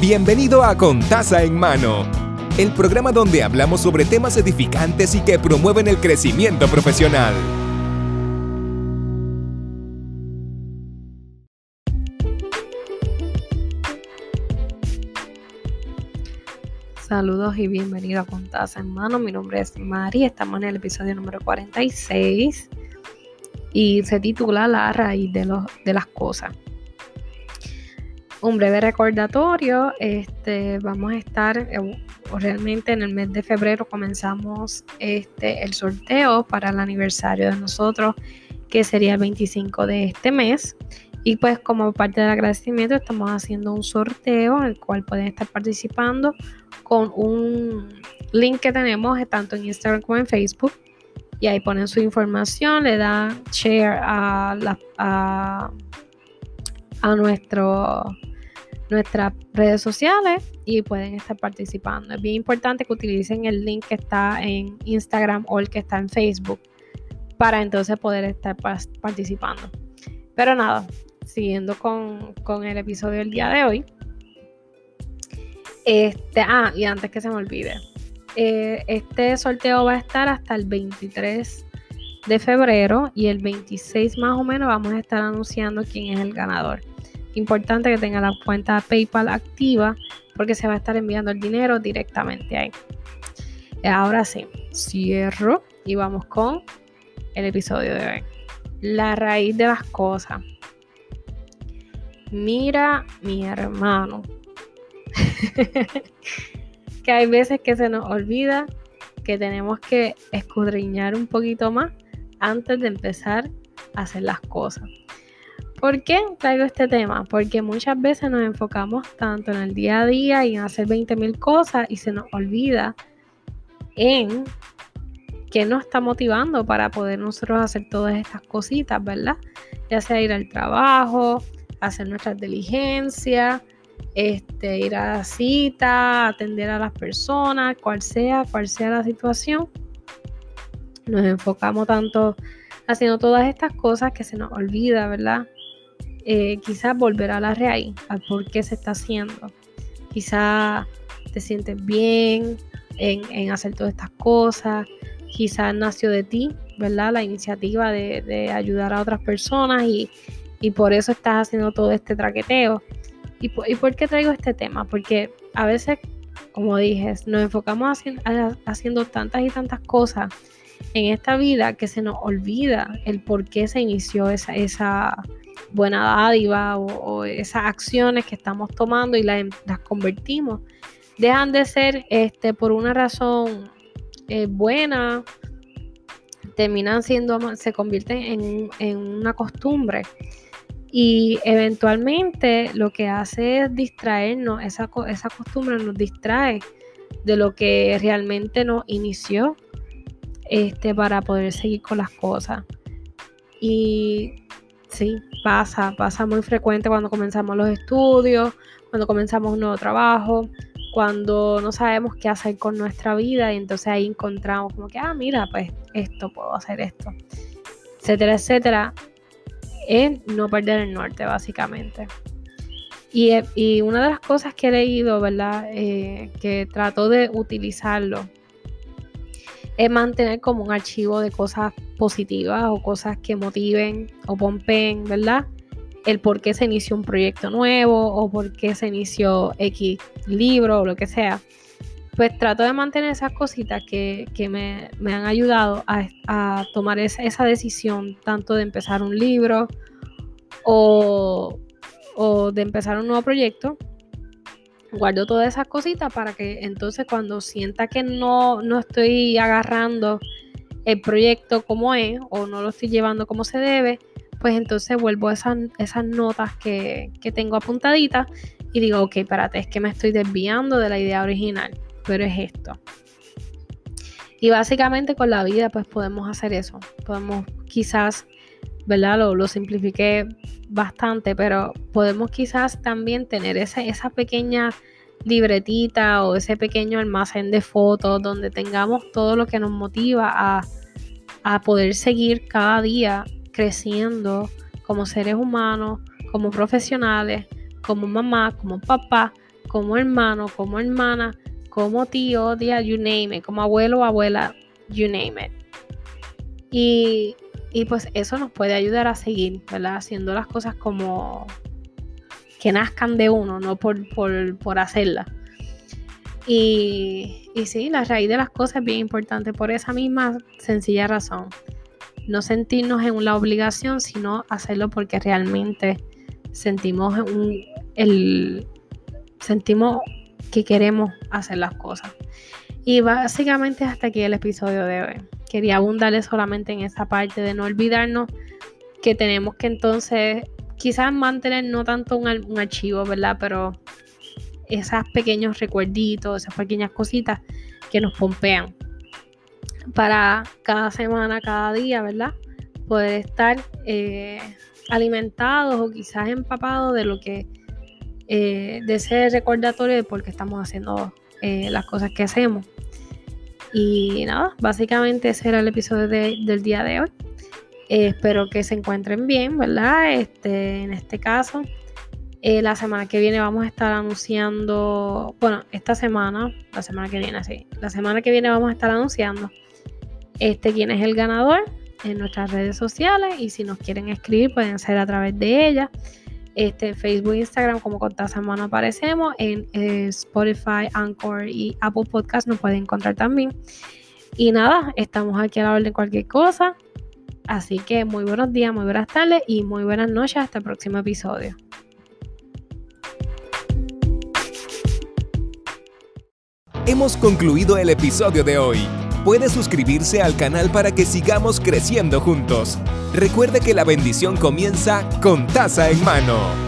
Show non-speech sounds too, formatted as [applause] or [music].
Bienvenido a Contaza en Mano, el programa donde hablamos sobre temas edificantes y que promueven el crecimiento profesional. Saludos y bienvenido a Contaza en Mano. Mi nombre es Mari, estamos en el episodio número 46 y se titula La raíz de, los, de las cosas. Un breve recordatorio, este, vamos a estar eh, realmente en el mes de febrero comenzamos este, el sorteo para el aniversario de nosotros, que sería el 25 de este mes. Y pues como parte del agradecimiento estamos haciendo un sorteo en el cual pueden estar participando con un link que tenemos tanto en Instagram como en Facebook y ahí ponen su información, le dan share a, a, nuestro, nuestras redes sociales y pueden estar participando. Es bien importante que utilicen el link que está en Instagram o el que está en Facebook para entonces poder estar participando. Pero nada, siguiendo con, con el episodio del día de hoy. Este, ah, y antes que se me olvide, eh, este sorteo va a estar hasta el 23 de febrero y el 26 más o menos vamos a estar anunciando quién es el ganador. Importante que tenga la cuenta PayPal activa porque se va a estar enviando el dinero directamente ahí. Ahora sí, cierro y vamos con el episodio de hoy. La raíz de las cosas. Mira, mi hermano. [laughs] que hay veces que se nos olvida que tenemos que escudriñar un poquito más antes de empezar a hacer las cosas. ¿Por qué traigo este tema? Porque muchas veces nos enfocamos tanto en el día a día y en hacer 20.000 cosas y se nos olvida en qué nos está motivando para poder nosotros hacer todas estas cositas, ¿verdad? Ya sea ir al trabajo, hacer nuestras diligencias, este, ir a la cita, atender a las personas, cual sea, cual sea la situación. Nos enfocamos tanto haciendo todas estas cosas que se nos olvida, ¿verdad? Eh, quizás volver a la raíz, al por qué se está haciendo. Quizás te sientes bien en, hacer todas estas cosas. Quizás nació de ti, ¿verdad? La iniciativa de, ayudar a otras personas y, y por eso estás haciendo todo este traqueteo. ¿Y por, qué traigo este tema? Porque a veces, como dije, nos enfocamos haciendo, tantas y tantas cosas en esta vida que se nos olvida el por qué se inició esa, esa buena dádiva o, esas acciones que estamos tomando y las, convertimos. Dejan de ser este, por una razón eh, buena, terminan siendo, se convierten en, en una costumbre y eventualmente lo que hace es distraernos, esa, esa costumbre nos distrae de lo que realmente nos inició este, para poder seguir con las cosas. Y sí, pasa, pasa muy frecuente cuando comenzamos los estudios, cuando comenzamos un nuevo trabajo, cuando no sabemos qué hacer con nuestra vida y entonces ahí encontramos como que, ah, mira, pues esto, puedo hacer esto, etcétera, etcétera es no perder el norte, básicamente. Y, una de las cosas que he leído, ¿verdad? Eh, que trato de utilizarlo es mantener como un archivo de cosas positivas o cosas que motiven o pompen, ¿verdad? El por qué se inició un proyecto nuevo o por qué se inició X libro o lo que sea pues trato de mantener esas cositas que, me, han ayudado a, tomar esa, decisión, tanto de empezar un libro o, de empezar un nuevo proyecto. Guardo todas esas cositas para que entonces cuando sienta que no, no estoy agarrando el proyecto como es o no lo estoy llevando como se debe, pues entonces vuelvo a esas, esas notas que, que tengo apuntaditas y digo, ok, espérate, es que me estoy desviando de la idea original pero es esto. Y básicamente con la vida pues podemos hacer eso. Podemos quizás, ¿verdad? Lo, lo simplifiqué bastante, pero podemos quizás también tener esa, esa pequeña libretita o ese pequeño almacén de fotos donde tengamos todo lo que nos motiva a, a poder seguir cada día creciendo como seres humanos, como profesionales, como mamá, como papá, como hermano, como hermana, como tío, tía, you name it, como abuelo o abuela, you name it. Y, pues eso nos puede ayudar a seguir, ¿verdad? Haciendo las cosas como que nazcan de uno, no por, por, por hacerlas. Y, y sí, la raíz de las cosas es bien importante por esa misma sencilla razón. No sentirnos en la obligación, sino hacerlo porque realmente sentimos el, sentimos que queremos hacer las cosas. Y básicamente hasta aquí el episodio de hoy. Quería abundarle solamente en esa parte de no olvidarnos que tenemos que entonces quizás mantener no tanto un, un archivo, ¿verdad? Pero esos pequeños recuerditos, esas pequeñas cositas que nos pompean para cada semana, cada día, ¿verdad? Poder estar eh, alimentados o quizás empapados de lo que, eh, de ese recordatorio de por qué estamos haciendo eh, las cosas que hacemos. Y nada, básicamente ese era el episodio del día de hoy. espero que se encuentren bien, ¿verdad? Este, en este caso, eh, la semana que viene vamos a estar anunciando, bueno, esta semana, la semana que viene, sí, la semana que viene vamos a estar anunciando este quién es el ganador en nuestras redes sociales y si nos quieren escribir pueden ser a través de ella. Este, Facebook, Instagram, como con Taza Mano aparecemos, en eh, Spotify, Anchor y Apple Podcast nos pueden encontrar también. Y nada, estamos aquí a la orden de cualquier cosa. Así que muy buenos días, muy buenas tardes y muy buenas noches. Hasta el próximo episodio. Hemos concluido el episodio de hoy. Puede suscribirse al canal para que sigamos creciendo juntos. Recuerde que la bendición comienza con taza en mano.